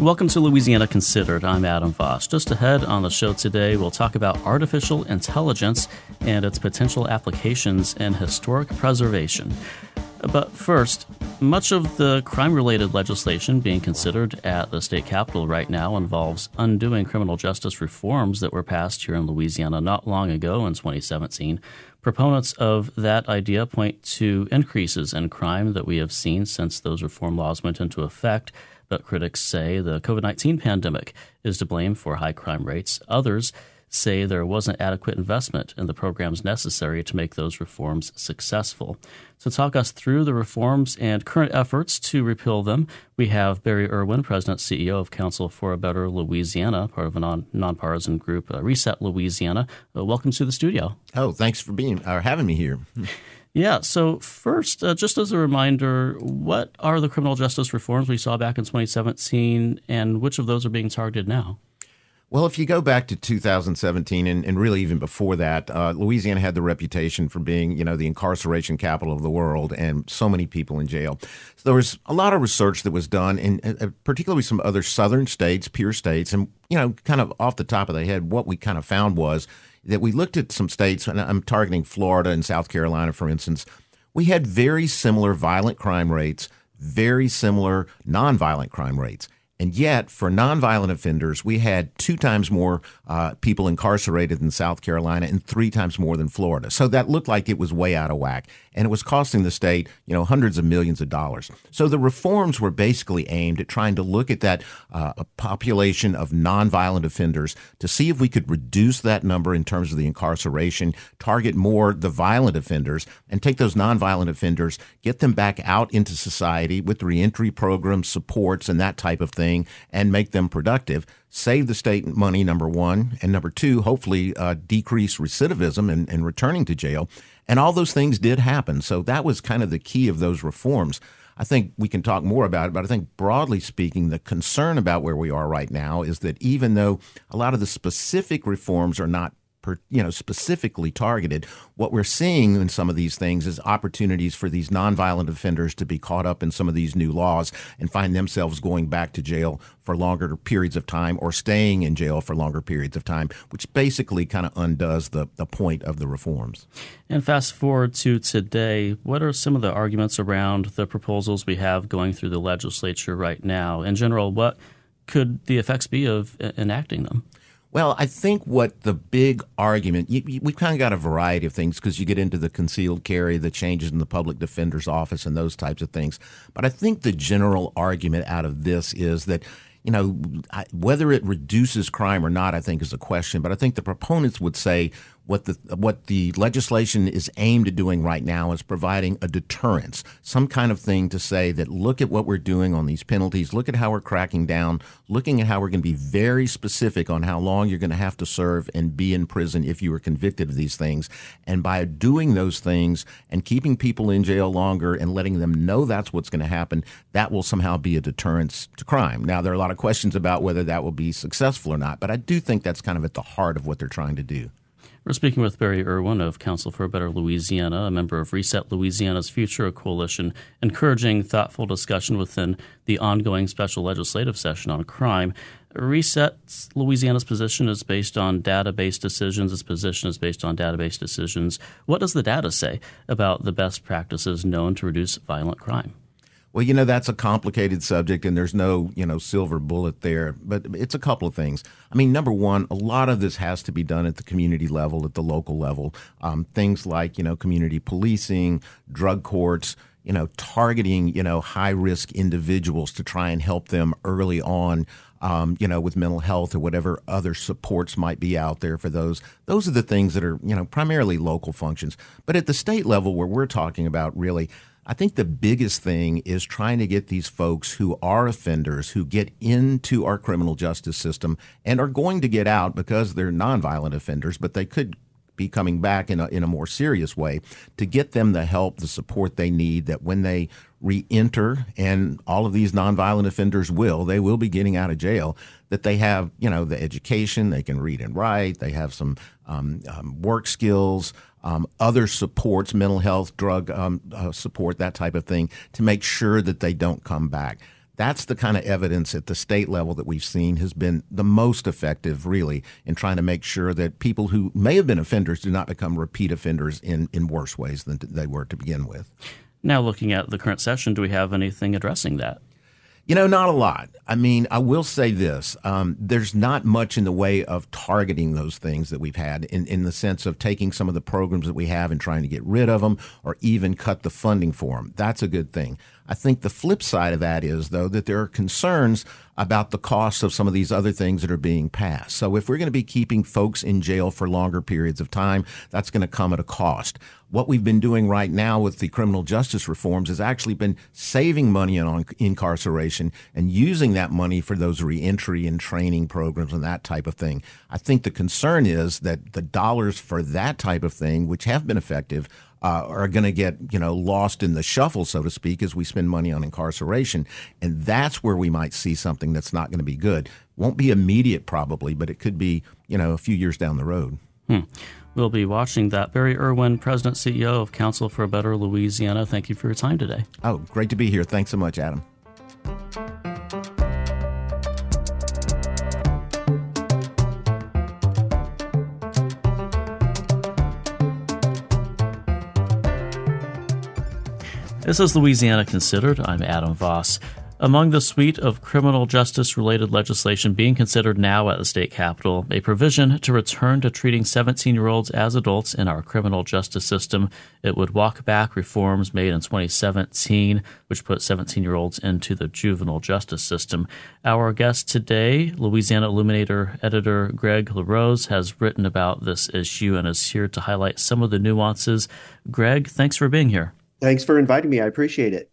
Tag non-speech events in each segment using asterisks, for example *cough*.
Welcome to Louisiana Considered. I'm Adam Vos. Just ahead on the show today, we'll talk about artificial intelligence and its potential applications in historic preservation. But first, much of the crime related legislation being considered at the state capitol right now involves undoing criminal justice reforms that were passed here in Louisiana not long ago in 2017. Proponents of that idea point to increases in crime that we have seen since those reform laws went into effect. But critics say the COVID 19 pandemic is to blame for high crime rates. Others say there wasn't adequate investment in the programs necessary to make those reforms successful. So, talk us through the reforms and current efforts to repeal them, we have Barry Erwin, President CEO of Council for a Better Louisiana, part of a non- nonpartisan group, uh, Reset Louisiana. Uh, welcome to the studio. Oh, thanks for being or having me here. *laughs* Yeah. So first, uh, just as a reminder, what are the criminal justice reforms we saw back in 2017, and which of those are being targeted now? Well, if you go back to 2017 and, and really even before that, uh, Louisiana had the reputation for being, you know, the incarceration capital of the world and so many people in jail. So there was a lot of research that was done, in uh, particularly some other southern states, peer states, and you know, kind of off the top of the head, what we kind of found was that we looked at some states, and I'm targeting Florida and South Carolina, for instance. We had very similar violent crime rates, very similar nonviolent crime rates. And yet, for nonviolent offenders, we had two times more uh, people incarcerated in South Carolina and three times more than Florida. So that looked like it was way out of whack. And it was costing the state, you know, hundreds of millions of dollars. So the reforms were basically aimed at trying to look at that uh, population of nonviolent offenders to see if we could reduce that number in terms of the incarceration, target more the violent offenders, and take those nonviolent offenders, get them back out into society with reentry programs, supports, and that type of thing thing and make them productive, save the state money, number one, and number two, hopefully uh, decrease recidivism and, and returning to jail. And all those things did happen. So that was kind of the key of those reforms. I think we can talk more about it, but I think broadly speaking, the concern about where we are right now is that even though a lot of the specific reforms are not per, you know specifically targeted. What we're seeing in some of these things is opportunities for these nonviolent offenders to be caught up in some of these new laws and find themselves going back to jail for longer periods of time or staying in jail for longer periods of time, which basically kind of undoes the, the point of the reforms. And fast forward to today, what are some of the arguments around the proposals we have going through the legislature right now? In general, what could the effects be of enacting them? Well, I think what the big argument, you, you, we've kind of got a variety of things because you get into the concealed carry, the changes in the public defender's office, and those types of things. But I think the general argument out of this is that you know, whether it reduces crime or not, I think is a question. But I think the proponents would say what the what the legislation is aimed at doing right now is providing a deterrence, some kind of thing to say that look at what we're doing on these penalties, look at how we're cracking down, looking at how we're going to be very specific on how long you're going to have to serve and be in prison if you are convicted of these things. And by doing those things and keeping people in jail longer and letting them know that's what's going to happen, that will somehow be a deterrence to crime. Now there are a lot of questions about whether that will be successful or not, but I do think that's kind of at the heart of what they're trying to do. We're speaking with Barry Erwin of Council for a Better Louisiana, a member of Reset Louisiana's Future Coalition, encouraging thoughtful discussion within the ongoing special legislative session on crime. Reset Louisiana's position is based on database decisions. Its position is based on database decisions. What does the data say about the best practices known to reduce violent crime? Well, you know, that's a complicated subject and there's no, you know, silver bullet there, but it's a couple of things. I mean, number one, a lot of this has to be done at the community level, at the local level. Um, things like, you know, community policing, drug courts, you know, targeting, you know, high risk individuals to try and help them early on. Um, you know, with mental health or whatever other supports might be out there for those. Those are the things that are, you know, primarily local functions. But at the state level, where we're talking about really, I think the biggest thing is trying to get these folks who are offenders, who get into our criminal justice system and are going to get out because they're nonviolent offenders, but they could be coming back in a, in a more serious way to get them the help, the support they need that when they re-enter and all of these nonviolent offenders will they will be getting out of jail that they have you know the education they can read and write they have some um, um, work skills um, other supports mental health drug um, uh, support that type of thing to make sure that they don't come back That's the kind of evidence at the state level that we've seen has been the most effective, really, in trying to make sure that people who may have been offenders do not become repeat offenders in, in worse ways than they were to begin with. Now, looking at the current session, do we have anything addressing that? You know, not a lot. I mean, I will say this um, there's not much in the way of targeting those things that we've had in, in the sense of taking some of the programs that we have and trying to get rid of them or even cut the funding for them. That's a good thing. I think the flip side of that is, though, that there are concerns about the cost of some of these other things that are being passed. So if we're going to be keeping folks in jail for longer periods of time, that's going to come at a cost. What we've been doing right now with the criminal justice reforms has actually been saving money on incarceration and using that money for those reentry and training programs and that type of thing. I think the concern is that the dollars for that type of thing, which have been effective, uh, are going to get you know lost in the shuffle, so to speak, as we spend money on incarceration, and that's where we might see something that's not going to be good. Won't be immediate, probably, but it could be you know a few years down the road. Hmm. We'll be watching that. Barry Erwin, President CEO of Council for a Better Louisiana. Thank you for your time today. Oh, great to be here. Thanks so much, Adam. This is Louisiana Considered. I'm Adam Vos. Among the suite of criminal justice related legislation being considered now at the state capitol, a provision to return to treating 17 year olds as adults in our criminal justice system. It would walk back reforms made in 2017, which put 17 year olds into the juvenile justice system. Our guest today, Louisiana Illuminator editor Greg LaRose, has written about this issue and is here to highlight some of the nuances. Greg, thanks for being here. Thanks for inviting me. I appreciate it.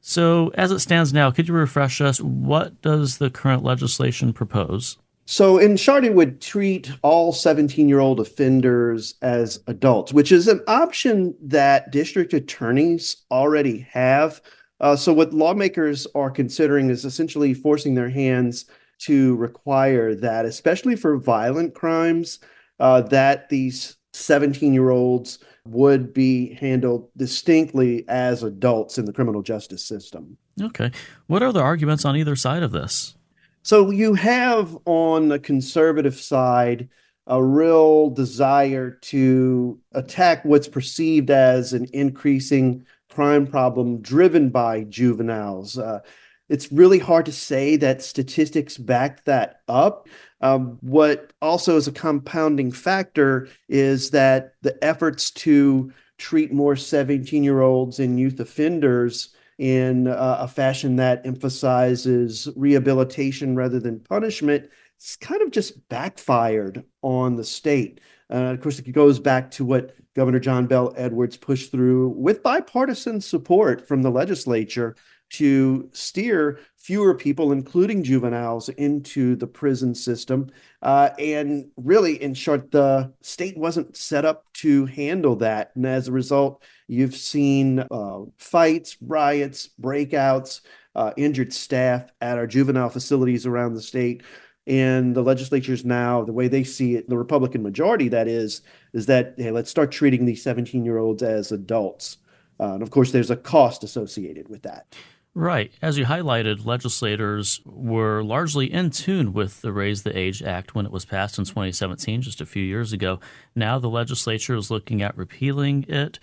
So, as it stands now, could you refresh us? What does the current legislation propose? So, in short, it would treat all 17 year old offenders as adults, which is an option that district attorneys already have. Uh, so, what lawmakers are considering is essentially forcing their hands to require that, especially for violent crimes, uh, that these 17 year olds would be handled distinctly as adults in the criminal justice system. Okay. What are the arguments on either side of this? So you have on the conservative side a real desire to attack what's perceived as an increasing crime problem driven by juveniles. Uh, it's really hard to say that statistics back that up. Um, what also is a compounding factor is that the efforts to treat more 17 year olds and youth offenders in uh, a fashion that emphasizes rehabilitation rather than punishment it's kind of just backfired on the state. Uh, of course, it goes back to what Governor John Bel Edwards pushed through with bipartisan support from the legislature to steer fewer people, including juveniles, into the prison system. Uh, and really, in short, the state wasn't set up to handle that. And as a result, you've seen uh, fights, riots, breakouts, uh, injured staff at our juvenile facilities around the state. And the legislatures now, the way they see it, the Republican majority, that is, is that hey, let's start treating these 17 year olds as adults. Uh, and of course, there's a cost associated with that. Right. As you highlighted, legislators were largely in tune with the Raise the Age Act when it was passed in 2017, just a few years ago. Now the legislature is looking at repealing it.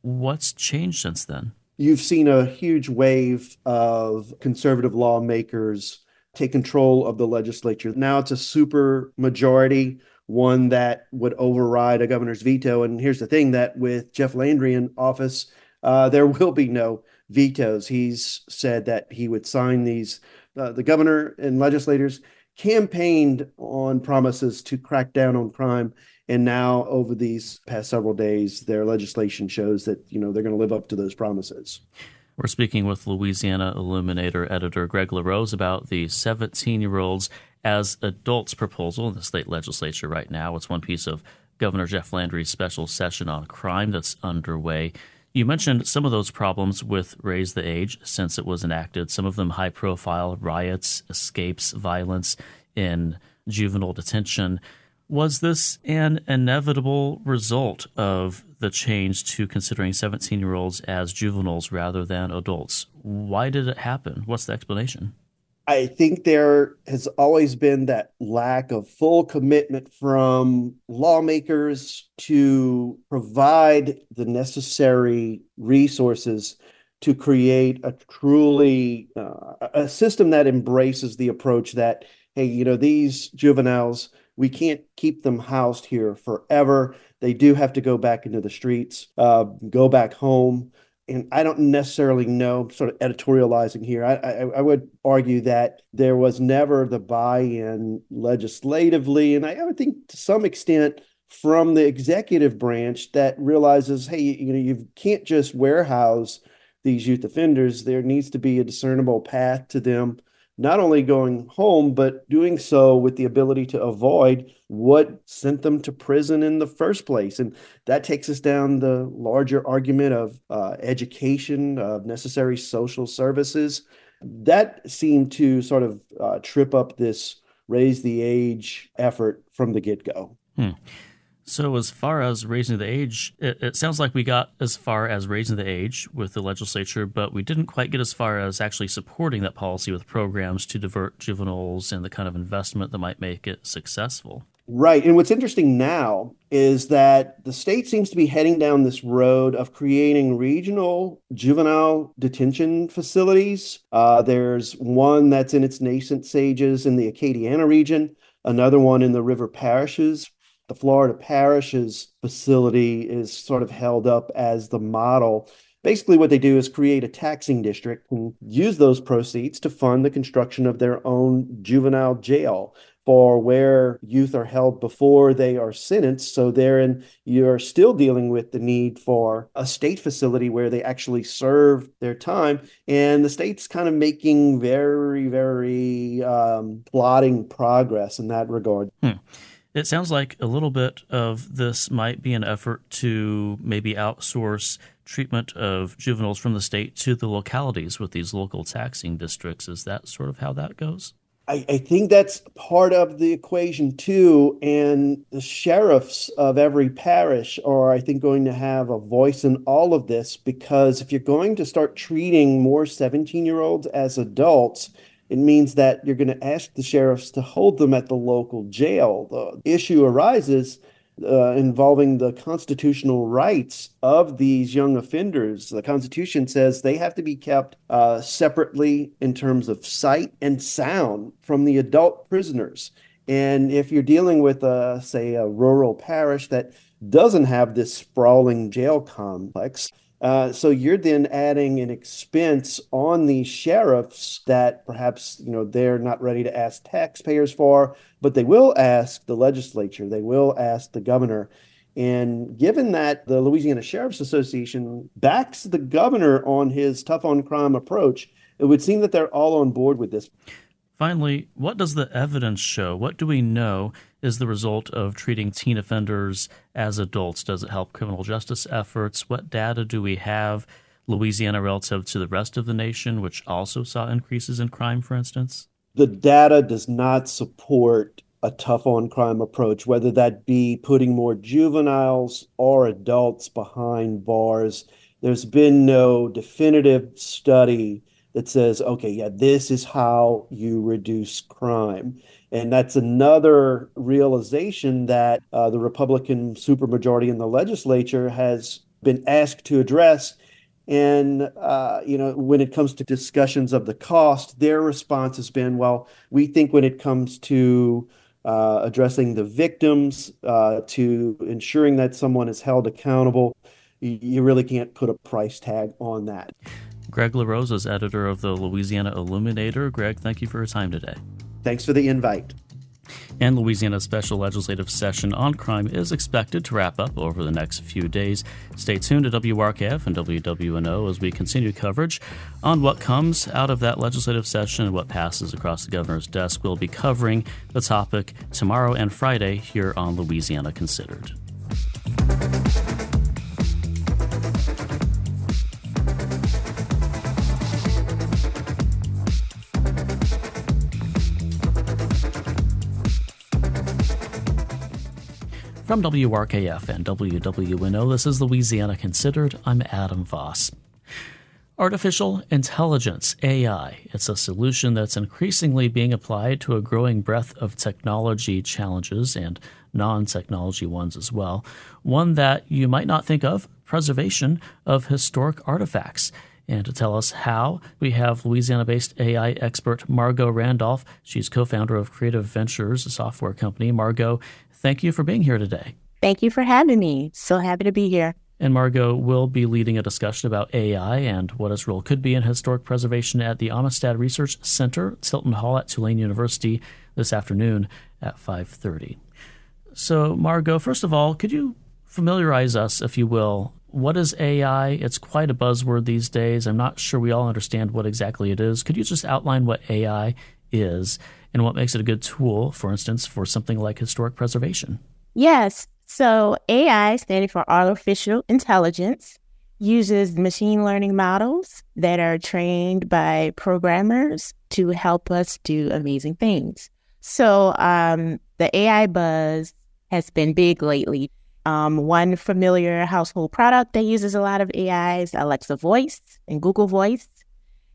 What's changed since then? You've seen a huge wave of conservative lawmakers take control of the legislature. Now it's a super majority, one that would override a governor's veto. And here's the thing that with Jeff Landry in office, uh, there will be no vetoes. He's said that he would sign these. Uh, the governor and legislators campaigned on promises to crack down on crime. And now, over these past several days, their legislation shows that you know they're going to live up to those promises. We're speaking with Louisiana Illuminator editor Greg LaRose about the 17 year olds as adults proposal in the state legislature right now. It's one piece of Governor Jeff Landry's special session on crime that's underway. You mentioned some of those problems with Raise the Age since it was enacted, some of them high profile riots, escapes, violence in juvenile detention. Was this an inevitable result of the change to considering 17 year olds as juveniles rather than adults. Why did it happen? What's the explanation? I think there has always been that lack of full commitment from lawmakers to provide the necessary resources to create a truly uh, a system that embraces the approach that hey you know these juveniles we can't keep them housed here forever. They do have to go back into the streets uh, go back home and I don't necessarily know, sort of editorializing here. I, I, I, would argue that there was never the buy-in legislatively, and I, I would think to some extent from the executive branch that realizes, hey, you know, you can't just warehouse these youth offenders. There needs to be a discernible path to them not only going home, but doing so with the ability to avoid what sent them to prison in the first place. And that takes us down the larger argument of uh, education, of necessary social services. That seemed to sort of uh, trip up this raise the age effort from the get go. Hmm. So, as far as raising the age, it, it, sounds like we got as far as raising the age with the legislature, but we didn't quite get as far as actually supporting that policy with programs to divert juveniles and the kind of investment that might make it successful. Right. And what's interesting now is that the state seems to be heading down this road of creating regional juvenile detention facilities. Uh, there's one that's in its nascent stages in the Acadiana region, another one in the river parishes the Florida Parishes facility is sort of held up as the model. Basically, what they do is create a taxing district and use those proceeds to fund the construction of their own juvenile jail for where youth are held before they are sentenced. So therein, you're still dealing with the need for a state facility where they actually serve their time. And the state's kind of making very, very um, plotting progress in that regard. Hmm. It sounds like a little bit of this might be an effort to maybe outsource treatment of juveniles from the state to the localities with these local taxing districts. Is that sort of how that goes? I, I, think that's part of the equation too. And the sheriffs of every parish are, I think, going to have a voice in all of this because if you're going to start treating more 17 year olds as adults, it means that you're going to ask the sheriffs to hold them at the local jail. The issue arises uh, involving the constitutional rights of these young offenders. The Constitution says they have to be kept uh, separately in terms of sight and sound from the adult prisoners. And if you're dealing with, a, say, a rural parish that doesn't have this sprawling jail complex, uh, so you're then adding an expense on the sheriffs that perhaps you know they're not ready to ask taxpayers for, but they will ask the legislature, they will ask the governor. And given that the Louisiana Sheriff's Association backs the governor on his tough on crime approach, it would seem that they're all on board with this. Finally, what does the evidence show? What do we know is the result of treating teen offenders as adults? Does it help criminal justice efforts? What data do we have, Louisiana relative to the rest of the nation, which also saw increases in crime, for instance? The data does not support a tough on crime approach, whether that be putting more juveniles or adults behind bars. There's been no definitive study that says, okay, yeah, this is how you reduce crime. And that's another realization that uh, the Republican supermajority in the legislature has been asked to address. And, uh, you know, when it comes to discussions of the cost, their response has been, well, we think when it comes to uh, addressing the victims, uh, to ensuring that someone is held accountable, you really can't put a price tag on that. Greg LaRose is editor of the Louisiana Illuminator. Greg, thank you for your time today. Thanks for the invite. And Louisiana's special legislative session on crime is expected to wrap up over the next few days. Stay tuned to WRKF and WWNO as we continue coverage on what comes out of that legislative session and what passes across the governor's desk. We'll be covering the topic tomorrow and Friday here on Louisiana Considered. From WRKF and WWNO, this is Louisiana Considered. I'm Adam Vos. Artificial intelligence, AI, it's a solution that's increasingly being applied to a growing breadth of technology challenges and non technology ones as well. One that you might not think of preservation of historic artifacts. And to tell us how, we have Louisiana based AI expert Margeaux Randolph. She's co founder of Create Ventures, a software company. Margeaux, thank you for being here today. Thank you for having me. So happy to be here. And Margeaux will be leading a discussion about AI and what its role could be in historic preservation at the Amistad Research Center, Tilton Hall at Tulane University this afternoon at 5:30. So, Margeaux, first of all, could you familiarize us, if you will, what is AI? It's quite a buzzword these days. I'm not sure we all understand what exactly it is. Could you just outline what AI is and what makes it a good tool, for instance, for something like historic preservation? Yes. So, AI, standing for artificial intelligence, uses machine learning models that are trained by programmers to help us do amazing things. So, um, the AI buzz has been big lately. Um, one familiar household product that uses a lot of AI is Alexa Voice and Google Voice.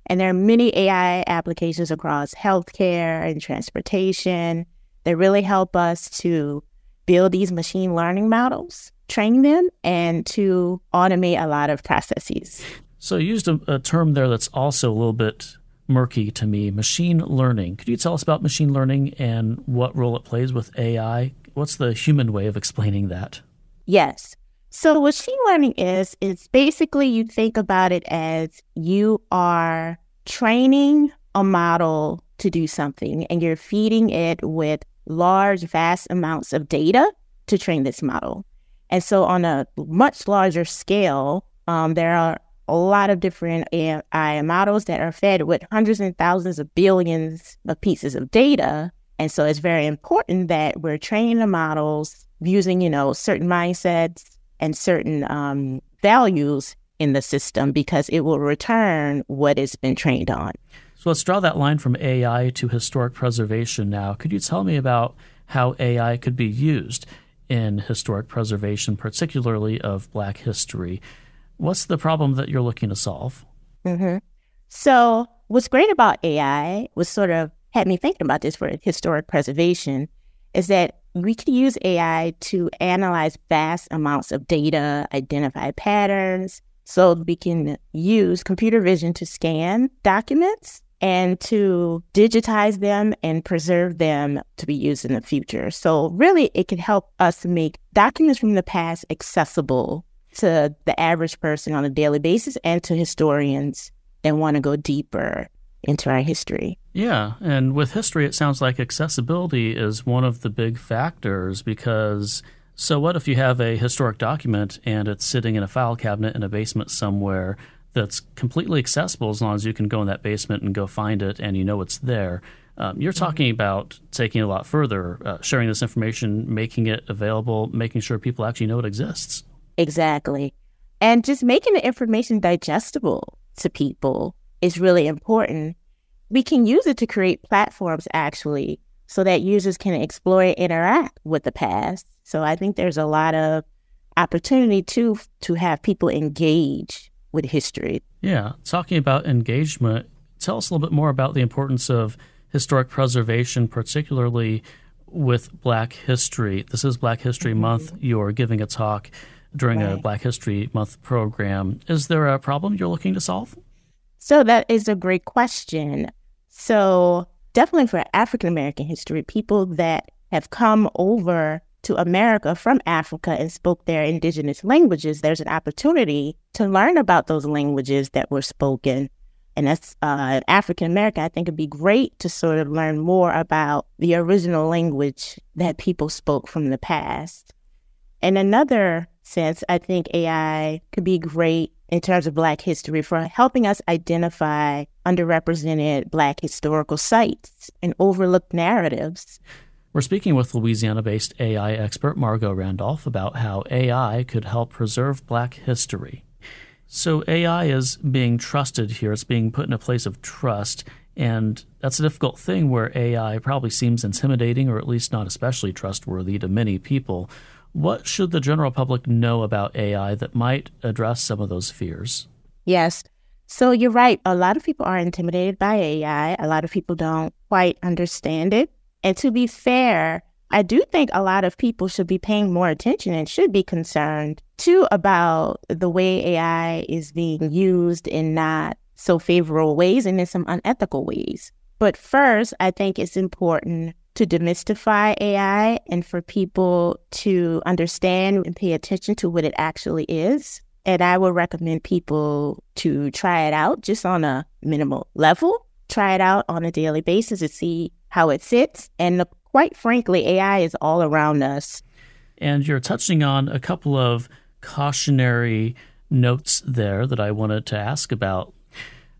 And there are many AI applications across healthcare and transportation that really help us to build these machine learning models, train them, and to automate a lot of processes. So, you used a, a term there that's also a little bit murky to me machine learning. Could you tell us about machine learning and what role it plays with AI? What's the human way of explaining that? Yes. So machine learning is is basically you think about it as you are training a model to do something and you're feeding it with large vast amounts of data to train this model. And so on a much larger scale, um, there are a lot of different AI models that are fed with hundreds and thousands of billions of pieces of data. And so it's very important that we're training the models using, you know, certain mindsets and certain um, values in the system because it will return what it's been trained on. So let's draw that line from AI to historic preservation now. Could you tell me about how AI could be used in historic preservation, particularly of Black history? What's the problem that you're looking to solve? Mm-hmm. So, what's great about AI was sort of had me thinking about this for historic preservation is that we can use AI to analyze vast amounts of data, identify patterns, so we can use computer vision to scan documents and to digitize them and preserve them to be used in the future. So, really, it can help us make documents from the past accessible to the average person on a daily basis and to historians that want to go deeper into our history. Yeah, and with history, it sounds like accessibility is one of the big factors because so what if you have a historic document and it's sitting in a file cabinet in a basement somewhere that's completely accessible as long as you can go in that basement and go find it and you know it's there? Um, you're mm-hmm. talking about taking it a lot further, uh, sharing this information, making it available, making sure people actually know it exists. Exactly. And just making the information digestible to people is really important. We can use it to create platforms actually so that users can explore and interact with the past. So I think there's a lot of opportunity to to have people engage with history. Yeah, talking about engagement, tell us a little bit more about the importance of historic preservation, particularly with Black History. This is Black History mm-hmm. Month. You're giving a talk during right. a Black History Month program. Is there a problem you're looking to solve? So that is a great question. So definitely for African American history, people that have come over to America from Africa and spoke their indigenous languages, there's an opportunity to learn about those languages that were spoken. And as uh, African American, I think it'd be great to sort of learn more about the original language that people spoke from the past. In another sense, I think AI could be great in terms of Black history for helping us identify underrepresented Black historical sites and overlooked narratives. We're speaking with Louisiana based AI expert Margeaux Randolph about how AI could help preserve Black history. So, AI is being trusted here, it's being put in a place of trust. And that's a difficult thing where AI probably seems intimidating or at least not especially trustworthy to many people. What should the general public know about AI that might address some of those fears? Yes. So you're right. A lot of people are intimidated by AI. A lot of people don't quite understand it. And to be fair, I do think a lot of people should be paying more attention and should be concerned too about the way AI is being used in not so favorable ways and in some unethical ways. But first, I think it's important to demystify AI and for people to understand and pay attention to what it actually is. And I would recommend people to try it out just on a minimal level, try it out on a daily basis to see how it sits. And quite frankly, AI is all around us. And you're touching on a couple of cautionary notes there that I wanted to ask about.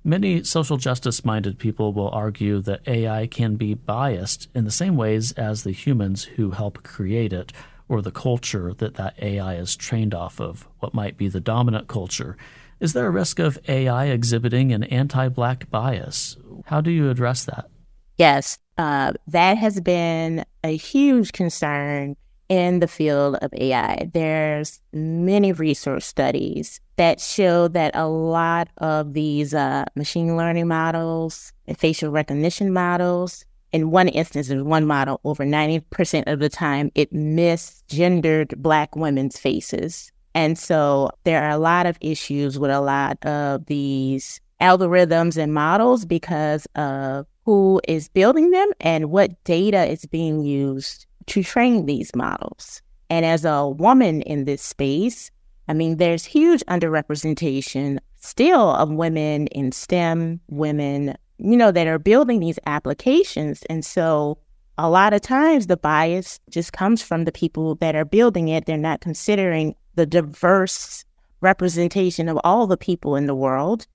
Many social justice minded people will argue that AI can be biased in the same ways as the humans who help create it or the culture that that AI is trained off of, what might be the dominant culture. Is there a risk of AI exhibiting an anti black bias? How do you address that? Yes, uh, that has been a huge concern in the field of AI. There's many research studies that show that a lot of these uh, machine learning models and facial recognition models, in one instance, in one model, over 90% of the time, it misgendered Black women's faces. And so there are a lot of issues with a lot of these algorithms and models because of who is building them and what data is being used to train these models. And as a woman in this space, I mean, there's huge underrepresentation still of women in STEM, women, you know, that are building these applications. And so a lot of times the bias just comes from the people that are building it. They're not considering the diverse representation of all the people in the world.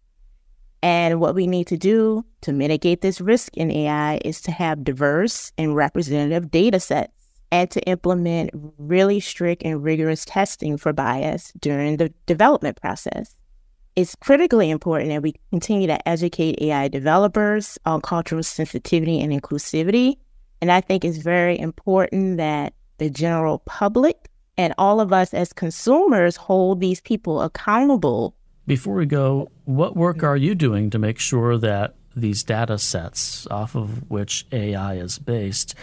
And what we need to do to mitigate this risk in AI is to have diverse and representative data sets and to implement really strict and rigorous testing for bias during the development process. It's critically important that we continue to educate AI developers on cultural sensitivity and inclusivity. And I think it's very important that the general public and all of us as consumers hold these people accountable. Before we go, what work are you doing to make sure that these data sets off of which AI is based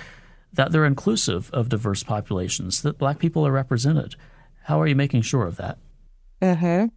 that they're inclusive of diverse populations, that Black people are represented. How are you making sure of that? Mm-hmm.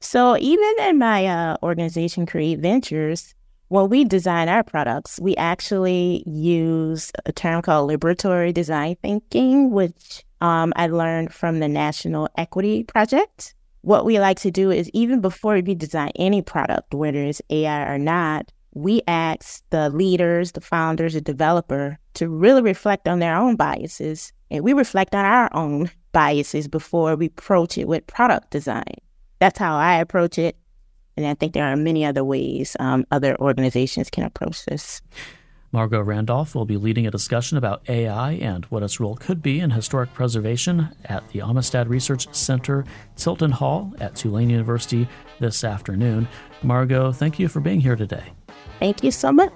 So even in my uh, organization, Create Ventures, when we design our products, we actually use a term called liberatory design thinking, which um, I learned from the National Equity Project. What we like to do is even before we design any product, whether it's AI or not, we ask the leaders, the founders, the developer to really reflect on their own biases. And we reflect on our own biases before we approach it with product design. That's how I approach it. And I think there are many other ways um, other organizations can approach this. Margeaux Randolph will be leading a discussion about AI and what its role could be in historic preservation at the Amistad Research Center, Tilton Hall at Tulane University this afternoon. Margeaux, thank you for being here today. Thank you so much.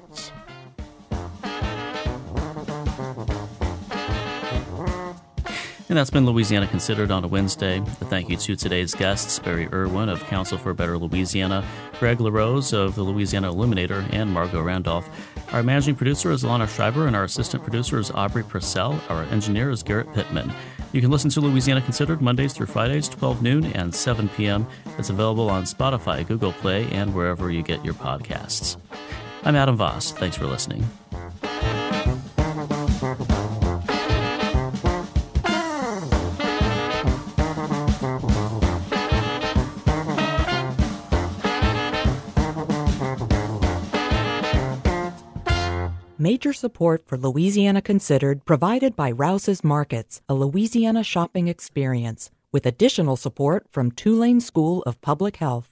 And that's been Louisiana Considered on a Wednesday. A thank you to today's guests, Barry Erwin of Council for Better Louisiana, Greg LaRose of the Louisiana Illuminator, and Margeaux Randolph. Our managing producer is Alana Schreiber, and our assistant producer is Aubry Procell. Our engineer is Garrett Pittman. You can listen to Louisiana Considered Mondays through Fridays, 12 noon and 7 p.m. It's available on Spotify, Google Play, and wherever you get your podcasts. I'm Adam Vos. Thanks for listening. Major support for Louisiana Considered provided by Rouse's Markets, a Louisiana shopping experience, with additional support from Tulane School of Public Health.